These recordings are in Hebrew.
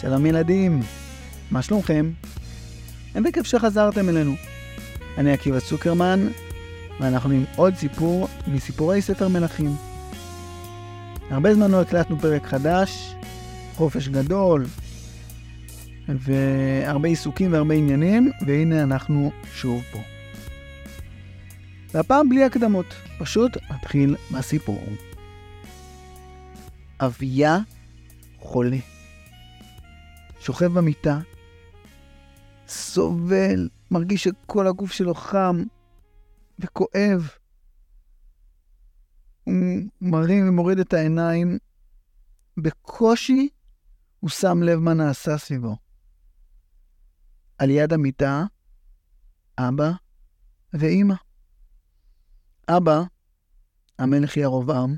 שלום ילדים, מה שלומכם? אין בכיף שחזרתם אלינו. אני עקיבא צוקרמן, ואנחנו עם עוד סיפור מסיפורי ספר מלכים. הרבה זמן לא הקלטנו פרק חדש, חופש גדול, והרבה עיסוקים והרבה עניינים, והנה אנחנו שוב פה. והפעם בלי הקדמות, פשוט נתחיל מהסיפור. אביה חולה. שוכב במיטה, סובל, מרגיש שכל הגוף שלו חם וכואב. הוא מרים ומוריד את העיניים. בקושי הוא שם לב מה נעשה סביבו. על יד המיטה, אבא ואימא. אבא, המלך ירבעם,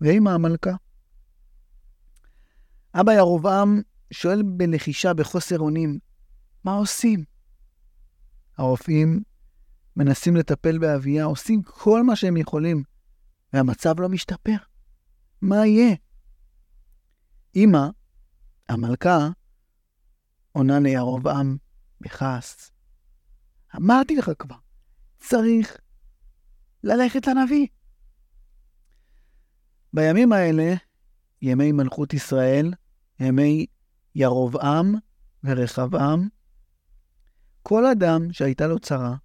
ואימא המלכה. אבא ירבעם שואל בלחישה, בחוסר אונים, מה עושים? הרופאים מנסים לטפל באביה, עושים כל מה שהם יכולים, והמצב לא משתפר. מה יהיה? אמא, המלכה, עונה לירבעם בכעס. אמרתי לך כבר, צריך ללכת לנביא. בימים האלה, ימי מלכות ישראל, ימי ירבעם ורחבעם, כל אדם שהייתה לו צרה,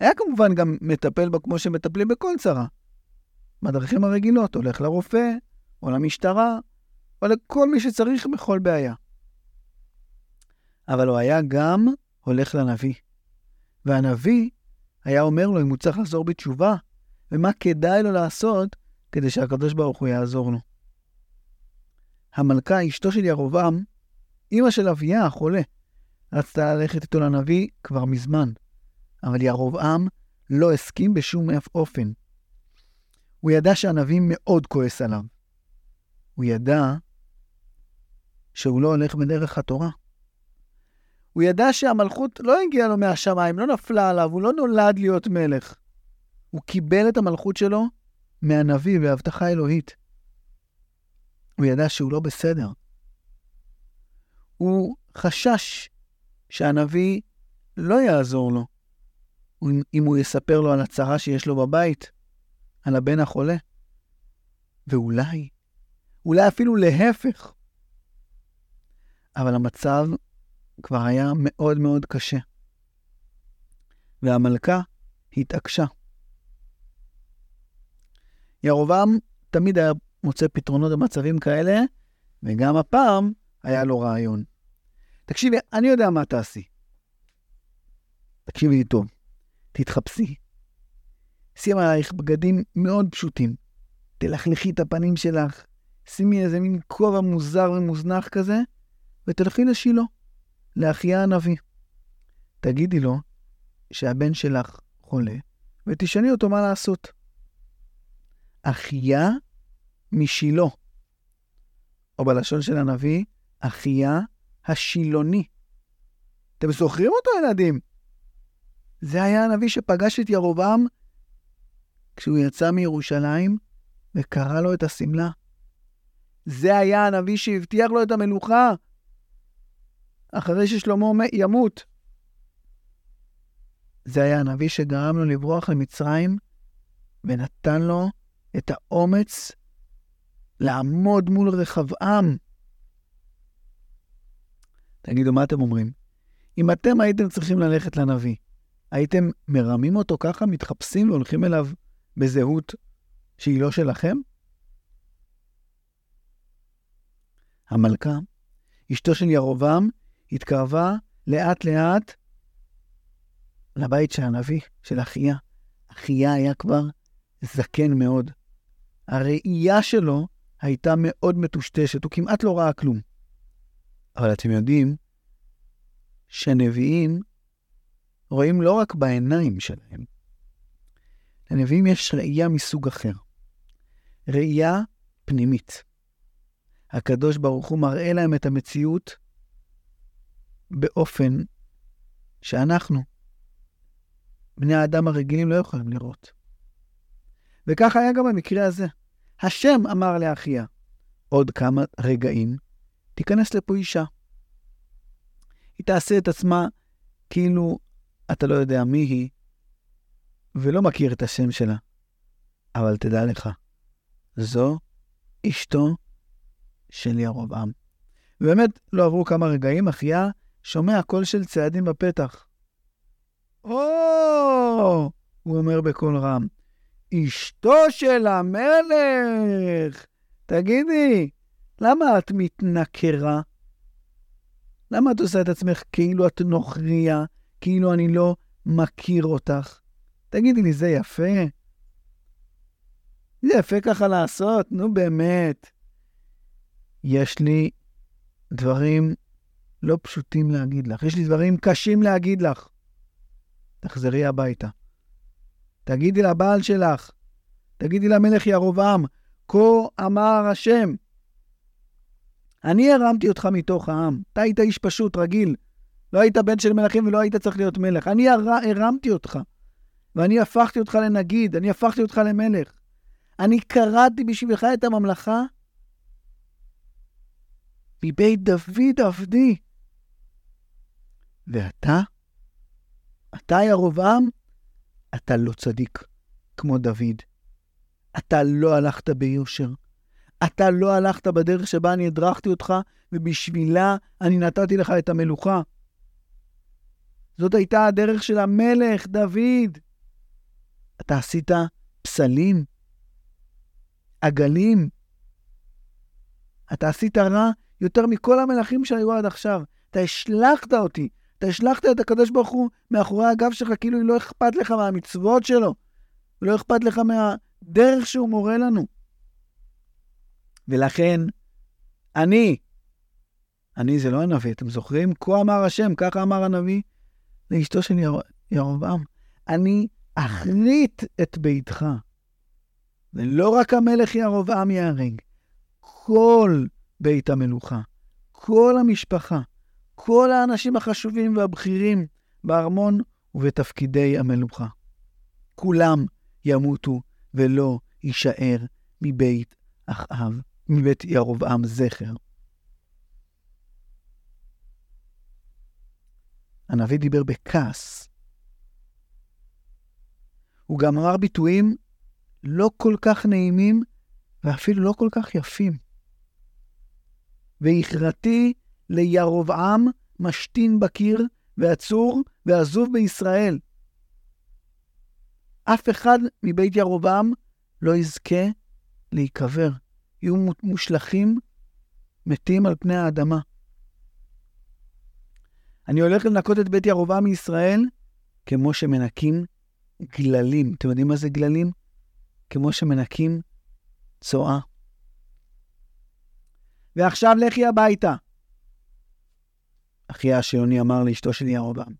היה כמובן גם מטפל בה כמו שמטפלים בכל צרה. בדרכים הרגילות, הולך לרופא, או למשטרה, או לכל מי שצריך בכל בעיה. אבל הוא היה גם הולך לנביא. והנביא היה אומר לו אם הוא צריך לחזור בתשובה, ומה כדאי לו לעשות כדי שהקדוש ברוך הוא יעזור לו. המלכה, אשתו של ירבעם, אמא של אביה, החולה, רצתה ללכת איתו לנביא כבר מזמן, אבל ירבעם לא הסכים בשום אופן. הוא ידע שהנביא מאוד כועס עליו. הוא ידע שהוא לא הולך בדרך התורה. הוא ידע שהמלכות לא הגיעה לו מהשמיים, לא נפלה עליו, הוא לא נולד להיות מלך. הוא קיבל את המלכות שלו מהנביא בהבטחה אלוהית. הוא ידע שהוא לא בסדר. הוא חשש שהנביא לא יעזור לו אם הוא יספר לו על הצרה שיש לו בבית, על הבן החולה. ואולי, אולי אפילו להפך. אבל המצב כבר היה מאוד מאוד קשה. והמלכה התעקשה. ירובעם תמיד היה מוצא פתרונות במצבים כאלה, וגם הפעם היה לו רעיון. תקשיבי, אני יודע מה תעשי. תקשיבי לי טוב, תתחפשי. שימי עלייך בגדים מאוד פשוטים. תלכלכי את הפנים שלך, שימי איזה מין כובע מוזר ומוזנח כזה, ותלכי לשילה, לאחיה הנביא. תגידי לו שהבן שלך חולה, ותשאלי אותו מה לעשות. אחיה משילה, או בלשון של הנביא, אחיה השילוני. אתם זוכרים אותו, ילדים? זה היה הנביא שפגש את ירובעם כשהוא יצא מירושלים וקרא לו את השמלה. זה היה הנביא שהבטיח לו את המלוכה אחרי ששלמה ימות. זה היה הנביא שגרם לו לברוח למצרים ונתן לו את האומץ לעמוד מול רחבעם. תגידו, מה אתם אומרים? אם אתם הייתם צריכים ללכת לנביא, הייתם מרמים אותו ככה, מתחפשים והולכים אליו בזהות שהיא לא שלכם? המלכה, אשתו של ירובעם, התקרבה לאט-לאט לבית של הנביא, של אחיה. אחיה היה כבר זקן מאוד. הראייה שלו הייתה מאוד מטושטשת, הוא כמעט לא ראה כלום. אבל אתם יודעים שנביאים רואים לא רק בעיניים שלהם, לנביאים יש ראייה מסוג אחר. ראייה פנימית. הקדוש ברוך הוא מראה להם את המציאות באופן שאנחנו, בני האדם הרגילים, לא יכולים לראות. וכך היה גם במקרה הזה. השם אמר לאחיה, עוד כמה רגעים תיכנס לפה אישה. היא תעשה את עצמה כאילו אתה לא יודע מי היא, ולא מכיר את השם שלה. אבל תדע לך, זו אשתו של ירבעם. ובאמת, לא עברו כמה רגעים, אחיה שומע קול של צעדים בפתח. או! הוא אומר בקול רם, אשתו של המלך! תגידי, למה את מתנכרה? למה את עושה את עצמך כאילו את נוכריה, כאילו אני לא מכיר אותך? תגידי לי, זה יפה? זה יפה ככה לעשות? נו באמת. יש לי דברים לא פשוטים להגיד לך. יש לי דברים קשים להגיד לך. תחזרי הביתה. תגידי לבעל שלך, תגידי למלך ירבעם, כה אמר השם. אני הרמתי אותך מתוך העם. אתה היית איש פשוט, רגיל. לא היית בן של מלכים ולא היית צריך להיות מלך. אני הר... הרמתי אותך, ואני הפכתי אותך לנגיד, אני הפכתי אותך למלך. אני קראתי בשבילך את הממלכה מבית דוד עבדי. ואתה? אתה ירבעם? אתה לא צדיק כמו דוד. אתה לא הלכת ביושר. אתה לא הלכת בדרך שבה אני הדרכתי אותך, ובשבילה אני נתתי לך את המלוכה. זאת הייתה הדרך של המלך, דוד. אתה עשית פסלים, עגלים. אתה עשית רע יותר מכל המלכים שהיו עד עכשיו. אתה השלכת אותי, אתה השלכת את הקדוש ברוך הוא מאחורי הגב שלך, כאילו לא אכפת לך מהמצוות שלו, ולא אכפת לך מהדרך שהוא מורה לנו. ולכן, אני, אני זה לא הנביא, אתם זוכרים? כה אמר השם, ככה אמר הנביא לאשתו של יר... ירבעם. אני אחריט את ביתך. ולא רק המלך ירבעם ייהרג, כל בית המלוכה, כל המשפחה, כל האנשים החשובים והבכירים בארמון ובתפקידי המלוכה. כולם ימותו ולא יישאר מבית אחאב, מבית ירבעם זכר. הנביא דיבר בכעס. הוא גם אמר ביטויים לא כל כך נעימים ואפילו לא כל כך יפים. והכרתי לירבעם משתין בקיר ועצור ועזוב בישראל. אף אחד מבית ירבעם לא יזכה להיקבר. יהיו מושלכים מתים על פני האדמה. אני הולך לנקות את בית ירבעם מישראל כמו שמנקים גללים. אתם יודעים מה זה גללים? כמו שמנקים צואה. ועכשיו לכי הביתה. אחיה השילוני אמר לאשתו של ירובעם.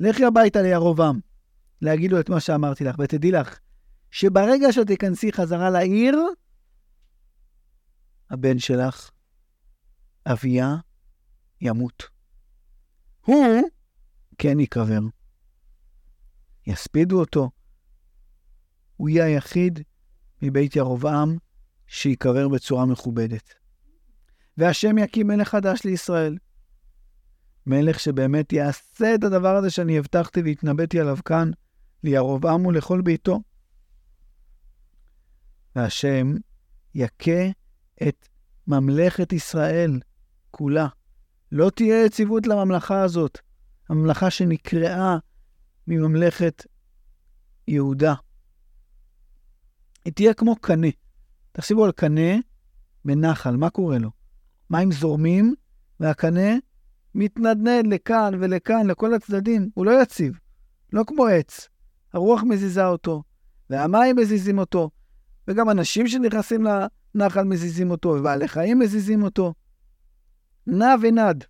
לכי הביתה לירובעם, להגיד לו את מה שאמרתי לך, ותדעי לך, שברגע שתיכנסי חזרה לעיר, הבן שלך, אביה, ימות. הוא כן ייקבר. יספידו אותו. הוא יהיה היחיד מבית ירבעם שייקבר בצורה מכובדת. והשם יקים מלך חדש לישראל. מלך שבאמת יעשה את הדבר הזה שאני הבטחתי והתנבאתי עליו כאן, לירבעם ולכל ביתו. והשם יכה את ממלכת ישראל כולה. לא תהיה יציבות לממלכה הזאת, הממלכה שנקראה מממלכת יהודה. היא תהיה כמו קנה. תחשבו על קנה בנחל, מה קורה לו? מים זורמים, והקנה מתנדנד לכאן ולכאן, לכל הצדדים. הוא לא יציב, לא כמו עץ. הרוח מזיזה אותו, והמים מזיזים אותו, וגם אנשים שנכנסים לנחל מזיזים אותו, ובעלי חיים מזיזים אותו. נע ונד.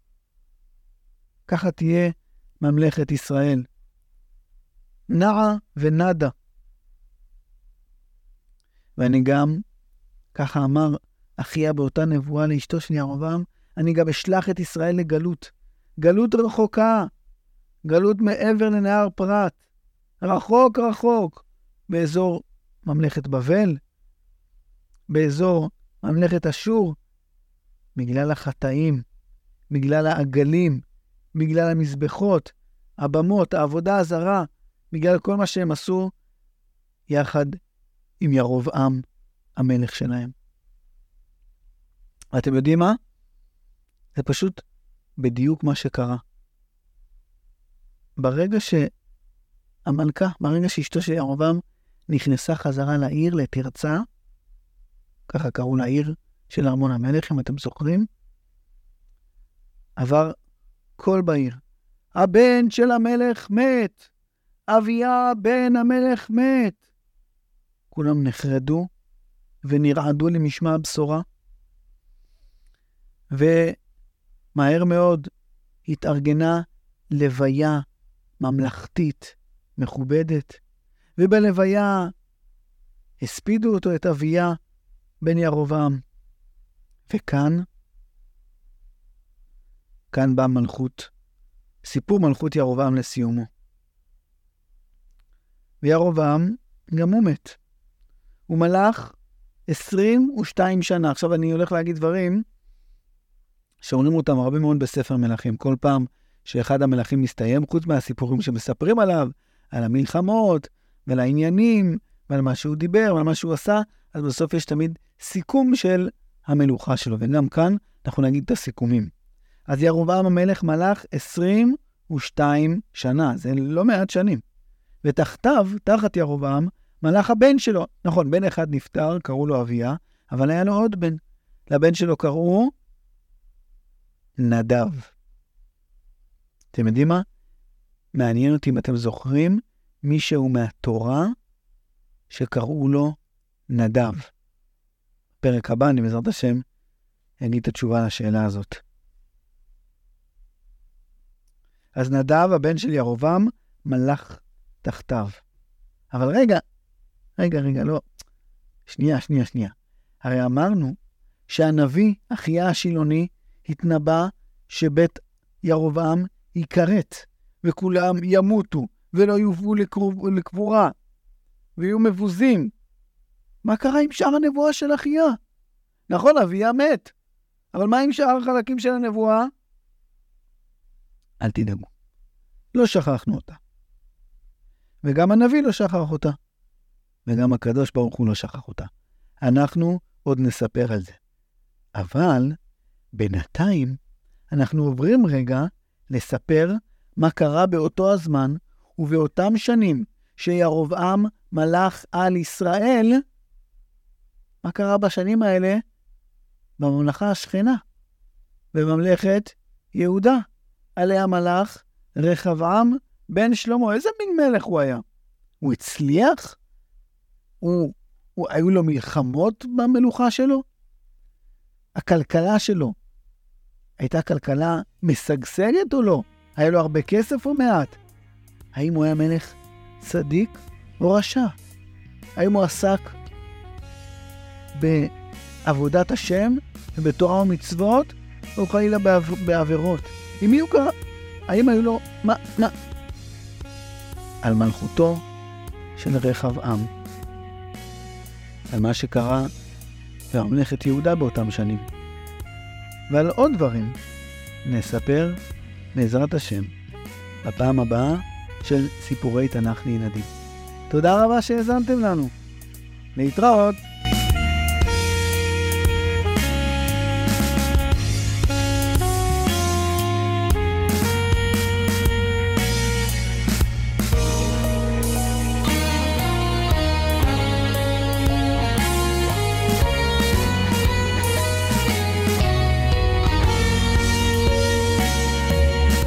ככה תהיה ממלכת ישראל. נעה ונדה. ואני גם, ככה אמר אחיה באותה נבואה לאשתו של ירבעם, אני גם אשלח את ישראל לגלות. גלות רחוקה, גלות מעבר לנהר פרת, רחוק רחוק, באזור ממלכת בבל, באזור ממלכת אשור, בגלל החטאים, בגלל העגלים, בגלל המזבחות, הבמות, העבודה הזרה, בגלל כל מה שהם עשו, יחד עם ירובעם, המלך שלהם. ואתם יודעים מה? זה פשוט בדיוק מה שקרה. ברגע שהמלכה, ברגע שאשתו של ירובעם נכנסה חזרה לעיר, לפרצה, ככה קראו לעיר של ארמון המלך, אם אתם זוכרים, עבר קול בעיר. הבן של המלך מת! אביה בן המלך מת! כולם נחרדו ונרעדו למשמע הבשורה, ומהר מאוד התארגנה לוויה ממלכתית, מכובדת, ובלוויה הספידו אותו, את אביה, בן ירובעם. וכאן, כאן בא מלכות, סיפור מלכות ירובעם לסיומו. וירובעם, גם הוא מת. הוא מלך 22 שנה. עכשיו אני הולך להגיד דברים שאומרים אותם הרבה מאוד בספר מלכים. כל פעם שאחד המלכים מסתיים, חוץ מהסיפורים שמספרים עליו, על המלחמות ועל העניינים ועל מה שהוא דיבר ועל מה שהוא עשה, אז בסוף יש תמיד סיכום של המלוכה שלו. וגם כאן אנחנו נגיד את הסיכומים. אז ירובעם המלך מלך 22 שנה, זה לא מעט שנים. ותחתיו, תחת ירובעם, מלך הבן שלו. נכון, בן אחד נפטר, קראו לו אביה, אבל היה לו עוד בן. לבן שלו קראו נדב. אתם יודעים מה? מעניין אותי אם אתם זוכרים מישהו מהתורה שקראו לו נדב. בפרק הבא, אני בעזרת השם, אגיד את התשובה לשאלה הזאת. אז נדב, הבן של ירובעם, מלך תחתיו. אבל רגע, רגע, רגע, לא. שנייה, שנייה, שנייה. הרי אמרנו שהנביא, אחיה השילוני, התנבא שבית ירובעם ייכרת, וכולם ימותו, ולא יובאו לקבורה, ויהיו מבוזים. מה קרה עם שאר הנבואה של אחיה? נכון, אביה מת, אבל מה עם שאר החלקים של הנבואה? אל תדאגו, לא שכחנו אותה. וגם הנביא לא שכח אותה. וגם הקדוש ברוך הוא לא שכח אותה. אנחנו עוד נספר על זה. אבל בינתיים אנחנו עוברים רגע לספר מה קרה באותו הזמן ובאותם שנים שירובעם מלך על ישראל, מה קרה בשנים האלה בממלכה השכנה, בממלכת יהודה, עליה מלך רחבעם בן שלמה. איזה מין מלך הוא היה? הוא הצליח? הוא, הוא, היו לו מלחמות במלוכה שלו? הכלכלה שלו הייתה כלכלה משגשגת או לא? היה לו הרבה כסף או מעט? האם הוא היה מלך צדיק או רשע? האם הוא עסק בעבודת השם ובתורה ומצוות, או חלילה בעבירות? עם מי הוא קרא? האם היו לו... מה? מה? על מלכותו של רחבעם. על מה שקרה בממלכת יהודה באותם שנים. ועל עוד דברים נספר, בעזרת השם, בפעם הבאה של סיפורי תנ"ך לילדים. תודה רבה שהאזנתם לנו. להתראות.